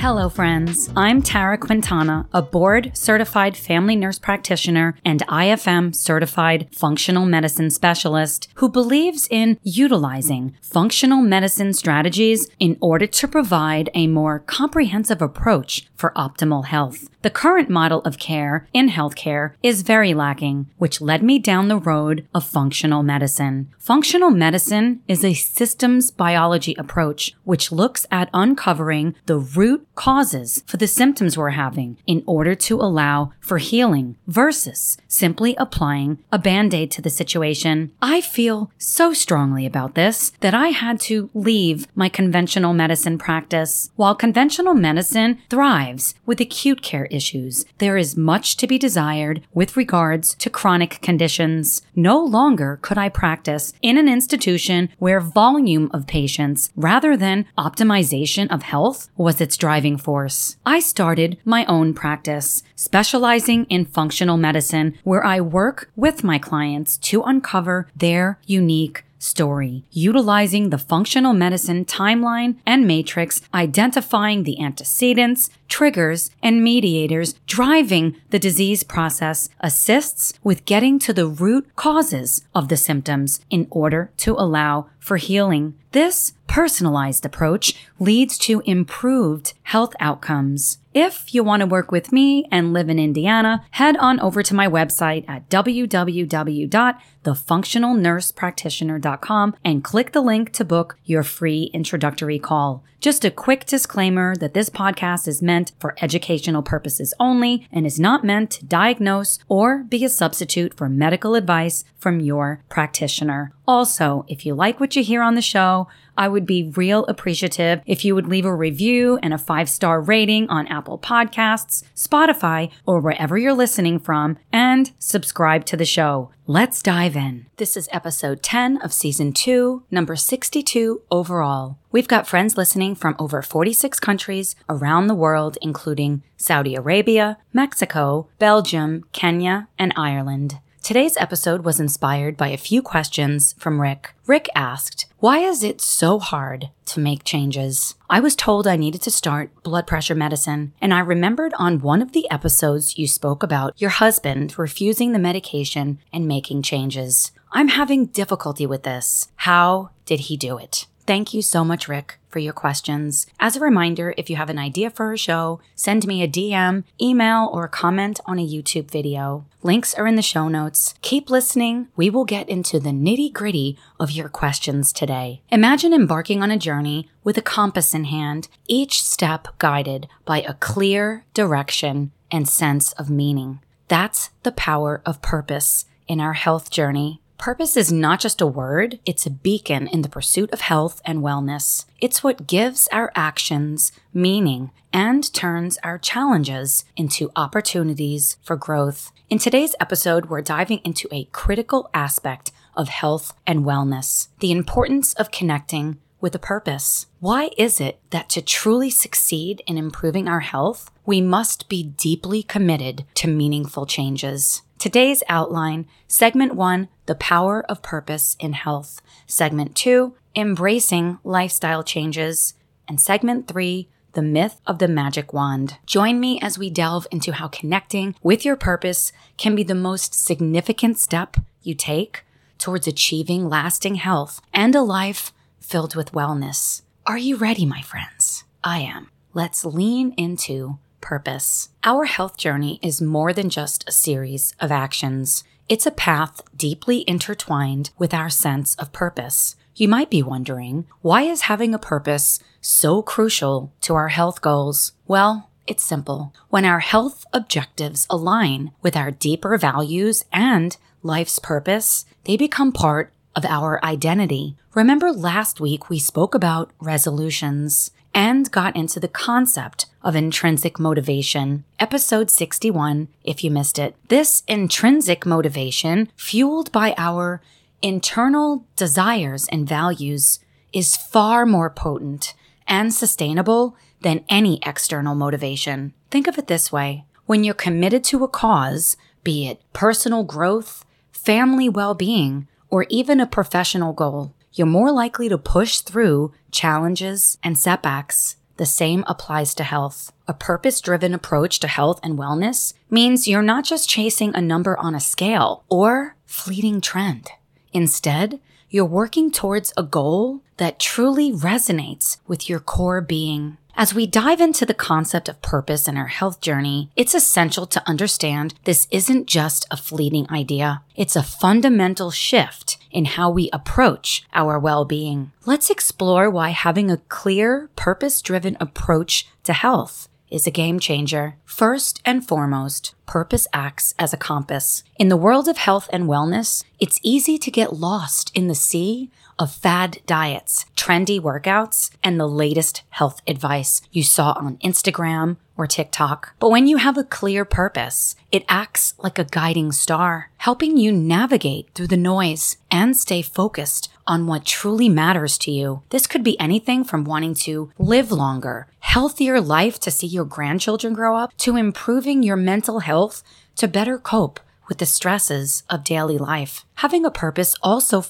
Hello, friends. I'm Tara Quintana, a board certified family nurse practitioner and IFM certified functional medicine specialist who believes in utilizing functional medicine strategies in order to provide a more comprehensive approach for optimal health. The current model of care in healthcare is very lacking, which led me down the road of functional medicine. Functional medicine is a systems biology approach which looks at uncovering the root causes for the symptoms we're having in order to allow for healing versus simply applying a band aid to the situation. I feel so strongly about this that I had to leave my conventional medicine practice. While conventional medicine thrives with acute care issues, there is much to be desired with regards to chronic conditions. No longer could I practice in an institution where volume of patients rather than optimization of health was its driving force. I started my own practice, specializing in functional medicine, where I work with my clients to uncover their unique story, utilizing the functional medicine timeline and matrix, identifying the antecedents, triggers, and mediators driving the disease process assists with getting to the root causes of the symptoms in order to allow for healing. This personalized approach leads to improved health outcomes. If you want to work with me and live in Indiana, head on over to my website at www.thefunctionalnursepractitioner.com and click the link to book your free introductory call. Just a quick disclaimer that this podcast is meant for educational purposes only and is not meant to diagnose or be a substitute for medical advice from your practitioner. Also, if you like what you hear on the show, I would be real appreciative if you would leave a review and a five star rating on Apple Podcasts, Spotify, or wherever you're listening from, and subscribe to the show. Let's dive in. This is episode 10 of season 2, number 62 overall. We've got friends listening from over 46 countries around the world, including Saudi Arabia, Mexico, Belgium, Kenya, and Ireland. Today's episode was inspired by a few questions from Rick. Rick asked, Why is it so hard to make changes? I was told I needed to start blood pressure medicine, and I remembered on one of the episodes you spoke about your husband refusing the medication and making changes. I'm having difficulty with this. How did he do it? Thank you so much, Rick, for your questions. As a reminder, if you have an idea for a show, send me a DM, email, or comment on a YouTube video. Links are in the show notes. Keep listening. We will get into the nitty gritty of your questions today. Imagine embarking on a journey with a compass in hand, each step guided by a clear direction and sense of meaning. That's the power of purpose in our health journey. Purpose is not just a word, it's a beacon in the pursuit of health and wellness. It's what gives our actions meaning and turns our challenges into opportunities for growth. In today's episode, we're diving into a critical aspect of health and wellness the importance of connecting with a purpose. Why is it that to truly succeed in improving our health, we must be deeply committed to meaningful changes? Today's outline Segment 1 The Power of Purpose in Health. Segment 2 Embracing Lifestyle Changes. And Segment 3 The Myth of the Magic Wand. Join me as we delve into how connecting with your purpose can be the most significant step you take towards achieving lasting health and a life filled with wellness. Are you ready, my friends? I am. Let's lean into purpose. Our health journey is more than just a series of actions. It's a path deeply intertwined with our sense of purpose. You might be wondering, why is having a purpose so crucial to our health goals? Well, it's simple. When our health objectives align with our deeper values and life's purpose, they become part of our identity. Remember last week we spoke about resolutions and got into the concept of intrinsic motivation. Episode 61, if you missed it. This intrinsic motivation, fueled by our internal desires and values, is far more potent and sustainable than any external motivation. Think of it this way when you're committed to a cause, be it personal growth, family well being, or even a professional goal, you're more likely to push through challenges and setbacks the same applies to health. A purpose driven approach to health and wellness means you're not just chasing a number on a scale or fleeting trend. Instead, you're working towards a goal that truly resonates with your core being. As we dive into the concept of purpose in our health journey, it's essential to understand this isn't just a fleeting idea. It's a fundamental shift in how we approach our well-being. Let's explore why having a clear, purpose-driven approach to health is a game changer. First and foremost, purpose acts as a compass. In the world of health and wellness, it's easy to get lost in the sea of fad diets, trendy workouts, and the latest health advice you saw on Instagram or TikTok. But when you have a clear purpose, it acts like a guiding star, helping you navigate through the noise and stay focused on what truly matters to you. This could be anything from wanting to live longer, healthier life to see your grandchildren grow up, to improving your mental health to better cope with the stresses of daily life. Having a purpose also,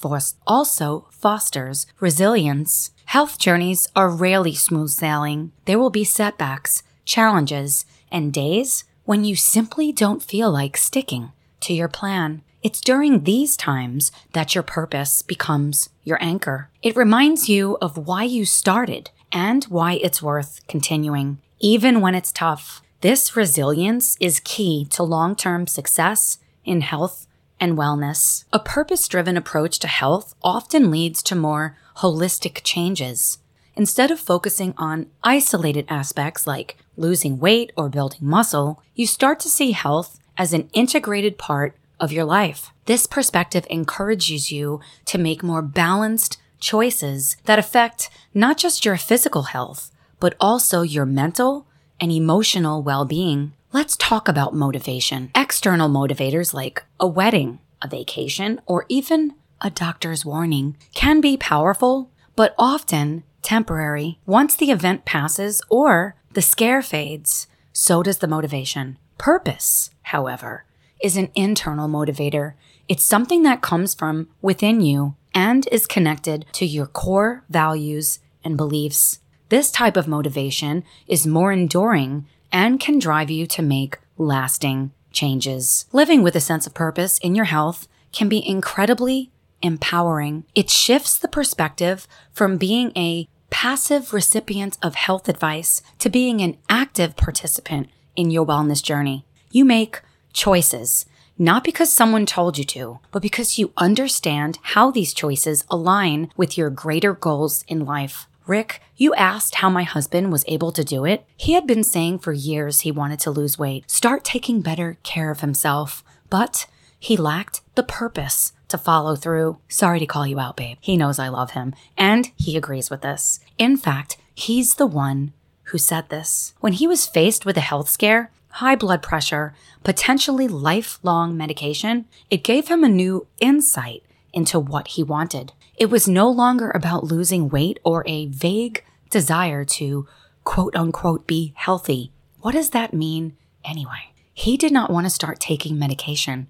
also fosters resilience. Health journeys are rarely smooth sailing. There will be setbacks, challenges, and days when you simply don't feel like sticking to your plan. It's during these times that your purpose becomes your anchor. It reminds you of why you started and why it's worth continuing, even when it's tough. This resilience is key to long term success in health and wellness. A purpose driven approach to health often leads to more holistic changes. Instead of focusing on isolated aspects like losing weight or building muscle, you start to see health as an integrated part of your life. This perspective encourages you to make more balanced choices that affect not just your physical health, but also your mental and emotional well being. Let's talk about motivation. External motivators like a wedding, a vacation, or even a doctor's warning can be powerful, but often temporary. Once the event passes or the scare fades, so does the motivation. Purpose, however, is an internal motivator. It's something that comes from within you and is connected to your core values and beliefs. This type of motivation is more enduring and can drive you to make lasting changes. Living with a sense of purpose in your health can be incredibly empowering. It shifts the perspective from being a passive recipient of health advice to being an active participant in your wellness journey. You make choices, not because someone told you to, but because you understand how these choices align with your greater goals in life. Rick, you asked how my husband was able to do it. He had been saying for years he wanted to lose weight, start taking better care of himself, but he lacked the purpose to follow through. Sorry to call you out, babe. He knows I love him, and he agrees with this. In fact, he's the one who said this. When he was faced with a health scare, high blood pressure, potentially lifelong medication, it gave him a new insight into what he wanted. It was no longer about losing weight or a vague desire to quote unquote be healthy. What does that mean anyway? He did not want to start taking medication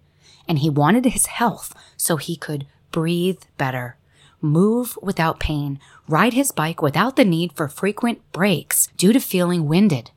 and he wanted his health so he could breathe better, move without pain, ride his bike without the need for frequent breaks due to feeling winded.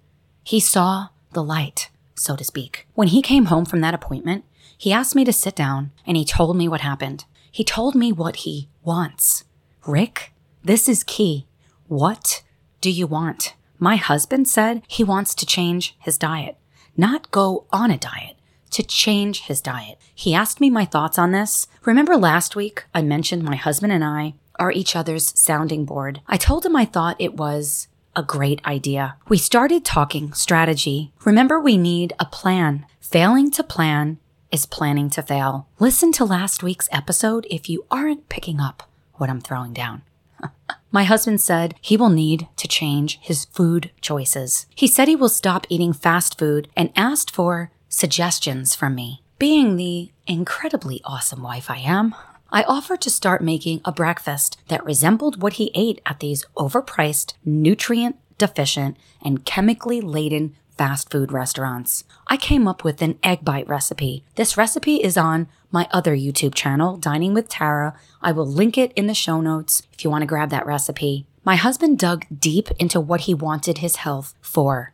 He saw the light, so to speak. When he came home from that appointment, he asked me to sit down and he told me what happened. He told me what he wants. Rick, this is key. What do you want? My husband said he wants to change his diet, not go on a diet, to change his diet. He asked me my thoughts on this. Remember last week I mentioned my husband and I are each other's sounding board. I told him I thought it was a great idea. We started talking strategy. Remember, we need a plan. Failing to plan is planning to fail. Listen to last week's episode if you aren't picking up what I'm throwing down. My husband said he will need to change his food choices. He said he will stop eating fast food and asked for suggestions from me. Being the incredibly awesome wife I am, I offered to start making a breakfast that resembled what he ate at these overpriced, nutrient deficient, and chemically laden fast food restaurants. I came up with an egg bite recipe. This recipe is on my other YouTube channel, Dining with Tara. I will link it in the show notes if you want to grab that recipe. my husband dug deep into what he wanted his health for.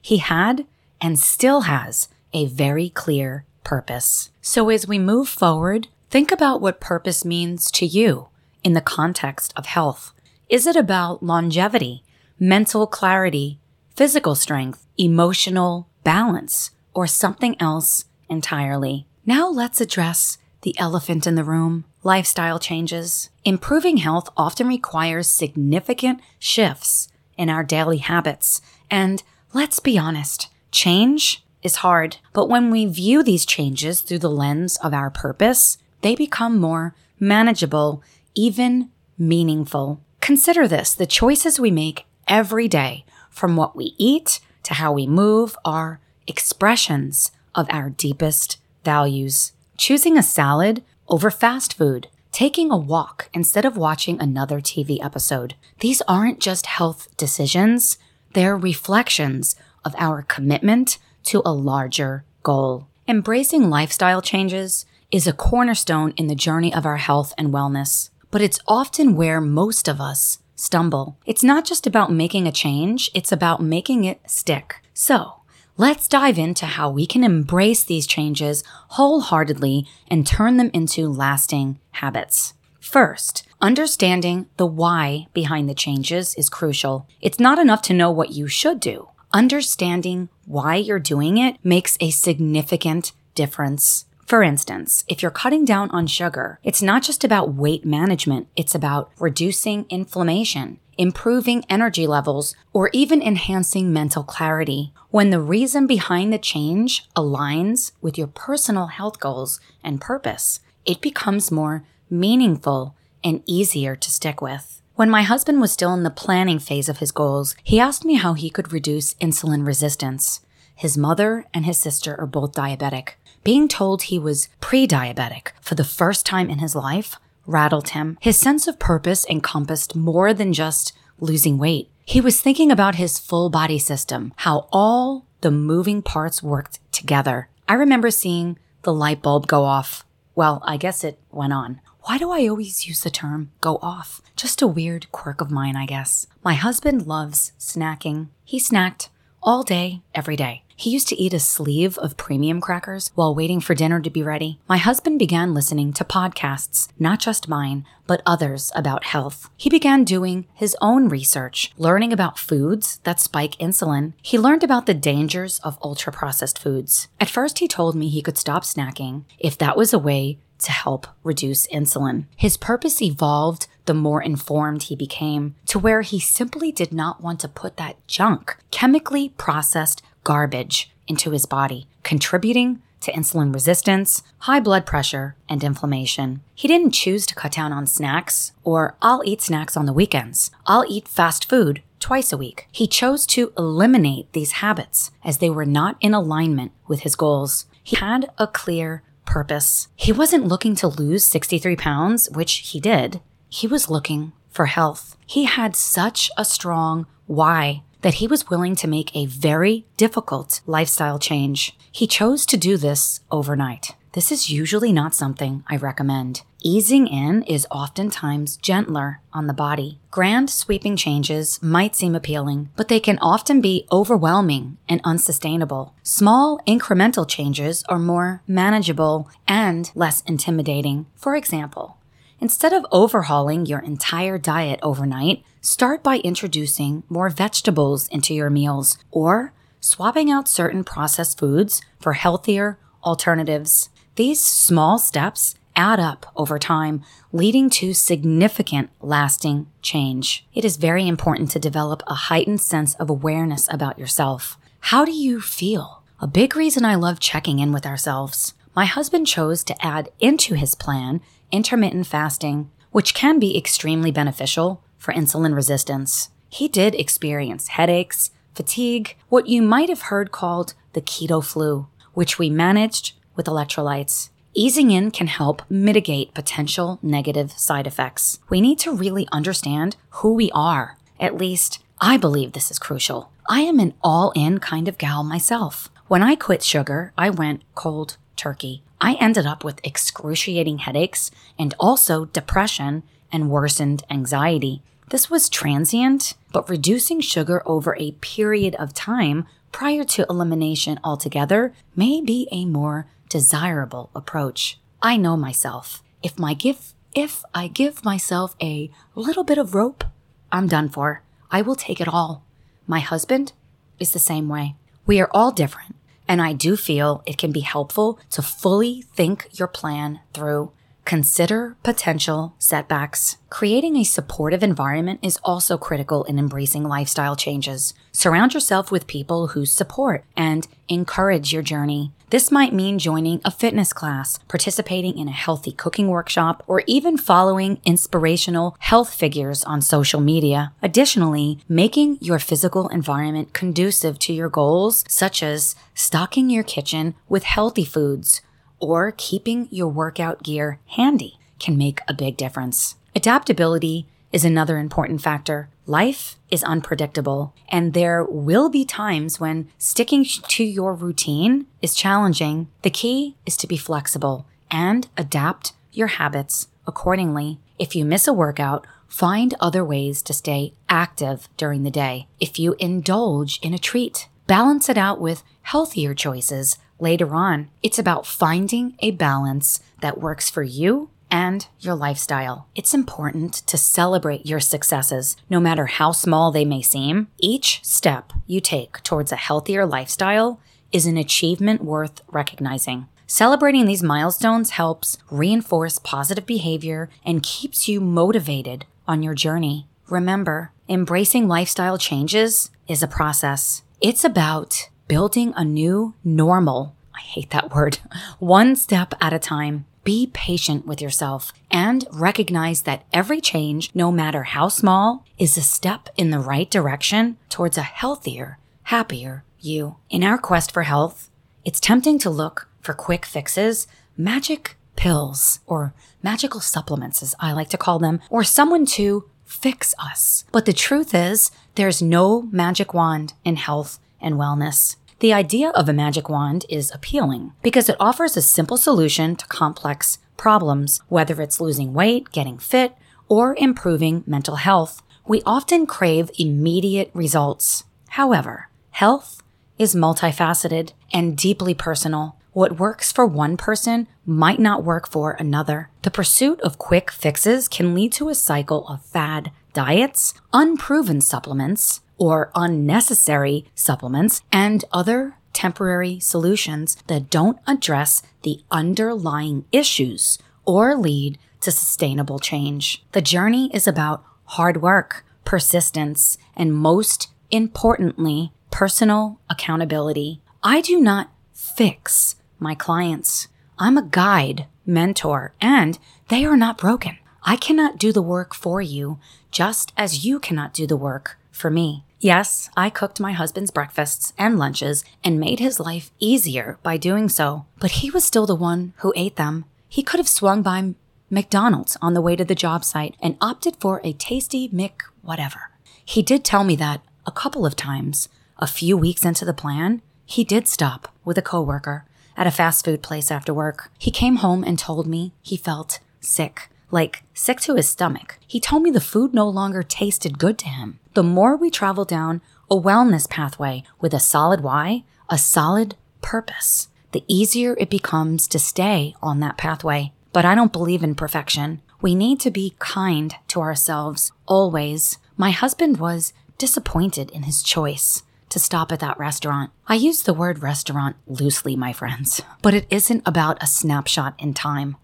He had and still has a very clear purpose. So as we move forward, think about what purpose means to you in the context of health. Is it about longevity, mental clarity, physical strength, emotional balance, or something else entirely? Now let's address the elephant in the room lifestyle changes. Improving health often requires significant shifts in our daily habits. And let's be honest, change is hard. But when we view these changes through the lens of our purpose, they become more manageable, even meaningful. Consider this the choices we make every day, from what we eat to how we move, are expressions of our deepest values. Choosing a salad over fast food, taking a walk instead of watching another TV episode. These aren't just health decisions, they're reflections of our commitment to a larger goal. Embracing lifestyle changes is a cornerstone in the journey of our health and wellness, but it's often where most of us stumble. It's not just about making a change, it's about making it stick. So, Let's dive into how we can embrace these changes wholeheartedly and turn them into lasting habits. First, understanding the why behind the changes is crucial. It's not enough to know what you should do. Understanding why you're doing it makes a significant difference. For instance, if you're cutting down on sugar, it's not just about weight management, it's about reducing inflammation, improving energy levels, or even enhancing mental clarity. When the reason behind the change aligns with your personal health goals and purpose, it becomes more meaningful and easier to stick with. When my husband was still in the planning phase of his goals, he asked me how he could reduce insulin resistance. His mother and his sister are both diabetic. Being told he was pre diabetic for the first time in his life rattled him. His sense of purpose encompassed more than just losing weight. He was thinking about his full body system, how all the moving parts worked together. I remember seeing the light bulb go off. Well, I guess it went on. Why do I always use the term go off? Just a weird quirk of mine, I guess. My husband loves snacking. He snacked all day, every day. He used to eat a sleeve of premium crackers while waiting for dinner to be ready. My husband began listening to podcasts, not just mine, but others about health. He began doing his own research, learning about foods that spike insulin. He learned about the dangers of ultra processed foods. At first, he told me he could stop snacking if that was a way to help reduce insulin. His purpose evolved the more informed he became to where he simply did not want to put that junk, chemically processed garbage into his body, contributing to insulin resistance, high blood pressure, and inflammation. He didn't choose to cut down on snacks or I'll eat snacks on the weekends. I'll eat fast food twice a week. He chose to eliminate these habits as they were not in alignment with his goals. He had a clear purpose. He wasn't looking to lose 63 pounds, which he did. He was looking for health. He had such a strong why that he was willing to make a very difficult lifestyle change. He chose to do this overnight. This is usually not something I recommend. Easing in is oftentimes gentler on the body. Grand sweeping changes might seem appealing, but they can often be overwhelming and unsustainable. Small incremental changes are more manageable and less intimidating. For example, Instead of overhauling your entire diet overnight, start by introducing more vegetables into your meals or swapping out certain processed foods for healthier alternatives. These small steps add up over time, leading to significant lasting change. It is very important to develop a heightened sense of awareness about yourself. How do you feel? A big reason I love checking in with ourselves. My husband chose to add into his plan intermittent fasting, which can be extremely beneficial for insulin resistance. He did experience headaches, fatigue, what you might have heard called the keto flu, which we managed with electrolytes. Easing in can help mitigate potential negative side effects. We need to really understand who we are. At least, I believe this is crucial. I am an all in kind of gal myself. When I quit sugar, I went cold turkey. I ended up with excruciating headaches and also depression and worsened anxiety. This was transient, but reducing sugar over a period of time prior to elimination altogether may be a more desirable approach. I know myself. If my gift if I give myself a little bit of rope, I'm done for. I will take it all. My husband is the same way. We are all different, and I do feel it can be helpful to fully think your plan through Consider potential setbacks. Creating a supportive environment is also critical in embracing lifestyle changes. Surround yourself with people who support and encourage your journey. This might mean joining a fitness class, participating in a healthy cooking workshop, or even following inspirational health figures on social media. Additionally, making your physical environment conducive to your goals, such as stocking your kitchen with healthy foods, or keeping your workout gear handy can make a big difference. Adaptability is another important factor. Life is unpredictable, and there will be times when sticking to your routine is challenging. The key is to be flexible and adapt your habits accordingly. If you miss a workout, find other ways to stay active during the day. If you indulge in a treat, balance it out with healthier choices later on. It's about finding a balance that works for you and your lifestyle. It's important to celebrate your successes, no matter how small they may seem. Each step you take towards a healthier lifestyle is an achievement worth recognizing. Celebrating these milestones helps reinforce positive behavior and keeps you motivated on your journey. Remember, embracing lifestyle changes is a process. It's about building a new normal. I hate that word. One step at a time. Be patient with yourself and recognize that every change, no matter how small, is a step in the right direction towards a healthier, happier you. In our quest for health, it's tempting to look for quick fixes, magic pills, or magical supplements, as I like to call them, or someone to fix us. But the truth is, there's no magic wand in health and wellness. The idea of a magic wand is appealing because it offers a simple solution to complex problems, whether it's losing weight, getting fit, or improving mental health. We often crave immediate results. However, health is multifaceted and deeply personal. What works for one person might not work for another. The pursuit of quick fixes can lead to a cycle of fad diets, unproven supplements, or unnecessary supplements and other temporary solutions that don't address the underlying issues or lead to sustainable change. The journey is about hard work, persistence, and most importantly, personal accountability. I do not fix my clients. I'm a guide, mentor, and they are not broken. I cannot do the work for you just as you cannot do the work for me. Yes, I cooked my husband's breakfasts and lunches and made his life easier by doing so, but he was still the one who ate them. He could have swung by McDonald's on the way to the job site and opted for a tasty Mick whatever. He did tell me that a couple of times. A few weeks into the plan, he did stop with a coworker at a fast food place after work. He came home and told me he felt sick like sick to his stomach. He told me the food no longer tasted good to him. The more we travel down a wellness pathway with a solid why, a solid purpose, the easier it becomes to stay on that pathway. But I don't believe in perfection. We need to be kind to ourselves always. My husband was disappointed in his choice to stop at that restaurant. I use the word restaurant loosely, my friends, but it isn't about a snapshot in time.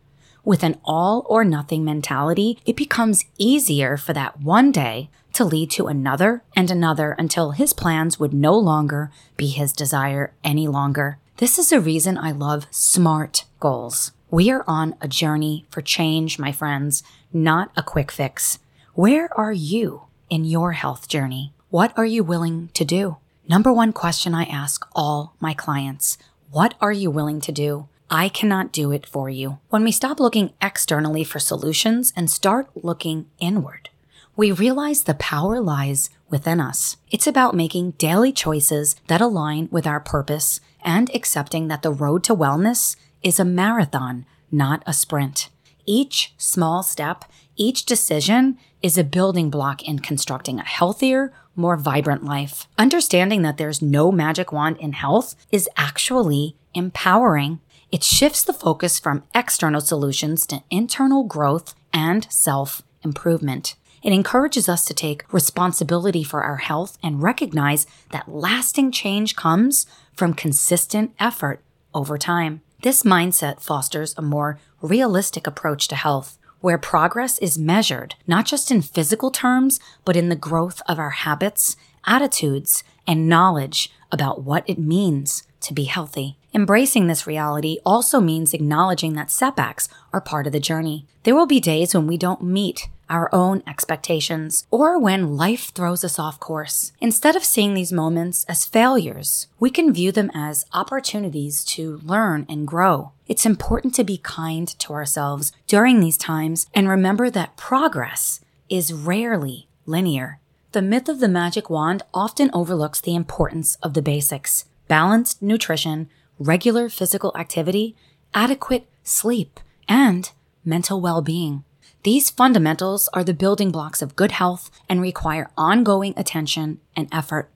With an all or nothing mentality, it becomes easier for that one day to lead to another and another until his plans would no longer be his desire any longer. This is a reason I love SMART goals. We are on a journey for change, my friends, not a quick fix. Where are you in your health journey? What are you willing to do? Number one question I ask all my clients What are you willing to do? I cannot do it for you. When we stop looking externally for solutions and start looking inward, we realize the power lies within us. It's about making daily choices that align with our purpose and accepting that the road to wellness is a marathon, not a sprint. each small step, each decision is a building block in constructing a healthier, more vibrant life. Understanding that there's no magic wand in health is actually empowering. It shifts the focus from external solutions to internal growth and self improvement. It encourages us to take responsibility for our health and recognize that lasting change comes from consistent effort over time. This mindset fosters a more realistic approach to health, where progress is measured not just in physical terms, but in the growth of our habits, attitudes, and knowledge about what it means to be healthy. Embracing this reality also means acknowledging that setbacks are part of the journey. There will be days when we don't meet our own expectations, or when life throws us off course. Instead of seeing these moments as failures, we can view them as opportunities to learn and grow. It's important to be kind to ourselves during these times and remember that progress is rarely linear. The myth of the magic wand often overlooks the importance of the basics balanced nutrition, regular physical activity, adequate sleep, and mental well being. These fundamentals are the building blocks of good health and require ongoing attention and effort.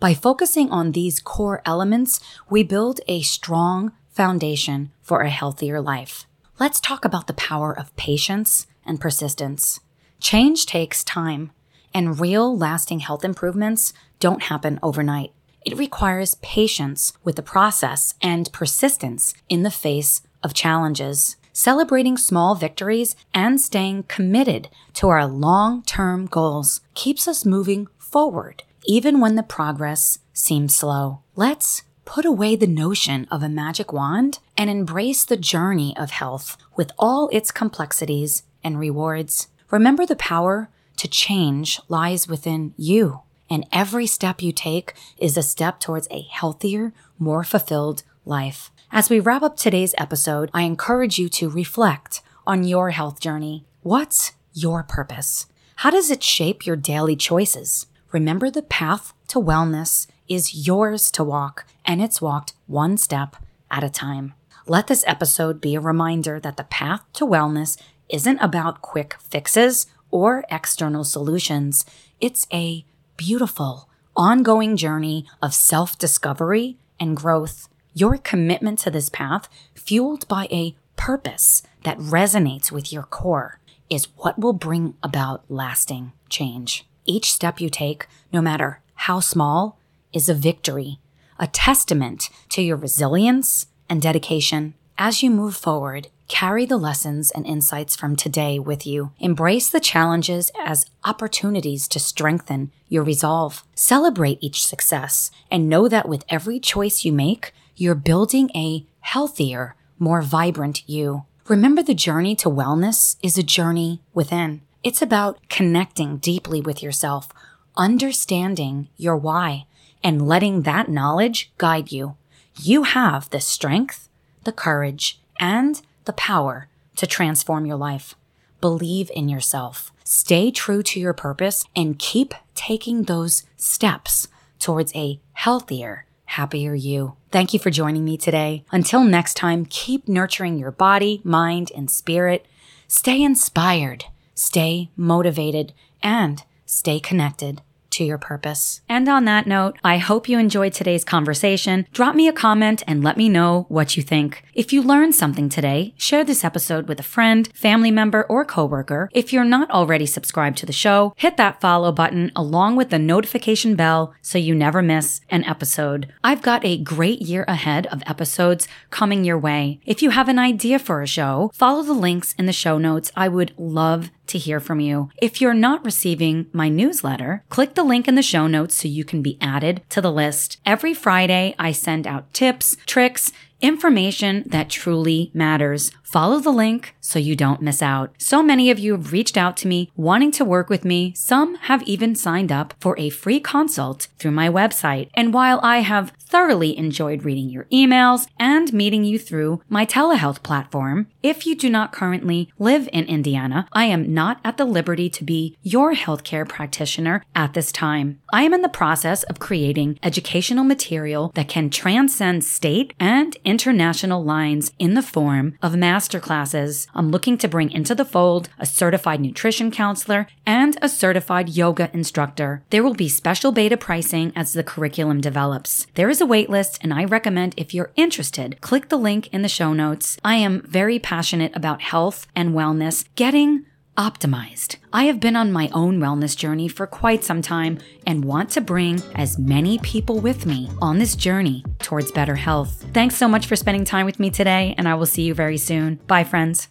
By focusing on these core elements, we build a strong foundation for a healthier life. Let's talk about the power of patience and persistence. Change takes time, and real lasting health improvements don't happen overnight. It requires patience with the process and persistence in the face of challenges celebrating small victories, and staying committed to our long term goals keeps us moving forward, even when the progress seems slow. Let's put away the notion of a magic wand and embrace the journey of health with all its complexities and rewards. Remember the power to change lies within you, and every step you take is a step towards a healthier, more fulfilled life. As we wrap up today's episode, I encourage you to reflect on your health journey. What's your purpose? How does it shape your daily choices? Remember the path to wellness is yours to walk, and it's walked one step at a time. Let this episode be a reminder that the path to wellness isn't about quick fixes or external solutions. It's a beautiful, ongoing journey of self discovery and growth. Your commitment to this path, fueled by a purpose that resonates with your core, is what will bring about lasting change. Each step you take, no matter how small, is a victory, a testament to your resilience and dedication. As you move forward, carry the lessons and insights from today with you. Embrace the challenges as opportunities to strengthen your resolve. Celebrate each success and know that with every choice you make, you're building a healthier, more vibrant you. Remember the journey to wellness is a journey within. It's about connecting deeply with yourself, understanding your why, and letting that knowledge guide you. You have the strength, the courage, and the power to transform your life. Believe in yourself, stay true to your purpose, and keep taking those steps towards a healthier, happier you. Thank you for joining me today. Until next time, keep nurturing your body, mind, and spirit. Stay inspired, stay motivated, and stay connected to your purpose. And on that note, I hope you enjoyed today's conversation. Drop me a comment and let me know what you think. If you learned something today, share this episode with a friend, family member, or coworker. If you're not already subscribed to the show, hit that follow button along with the notification bell so you never miss an episode. I've got a great year ahead of episodes coming your way. If you have an idea for a show, follow the links in the show notes. I would love to hear from you. If you're not receiving my newsletter, click the link in the show notes so you can be added to the list. Every Friday, I send out tips, tricks, information that truly matters. Follow the link so you don't miss out. So many of you have reached out to me wanting to work with me. Some have even signed up for a free consult through my website. And while I have thoroughly enjoyed reading your emails and meeting you through my telehealth platform, if you do not currently live in Indiana, I am not at the liberty to be your healthcare practitioner at this time. I am in the process of creating educational material that can transcend state and international lines in the form of masterclasses. I'm looking to bring into the fold a certified nutrition counselor and a certified yoga instructor. There will be special beta pricing as the curriculum develops. There is a waitlist, and I recommend if you're interested, click the link in the show notes. I am very passionate about health and wellness, getting optimized. I have been on my own wellness journey for quite some time and want to bring as many people with me on this journey towards better health. Thanks so much for spending time with me today, and I will see you very soon. Bye, friends.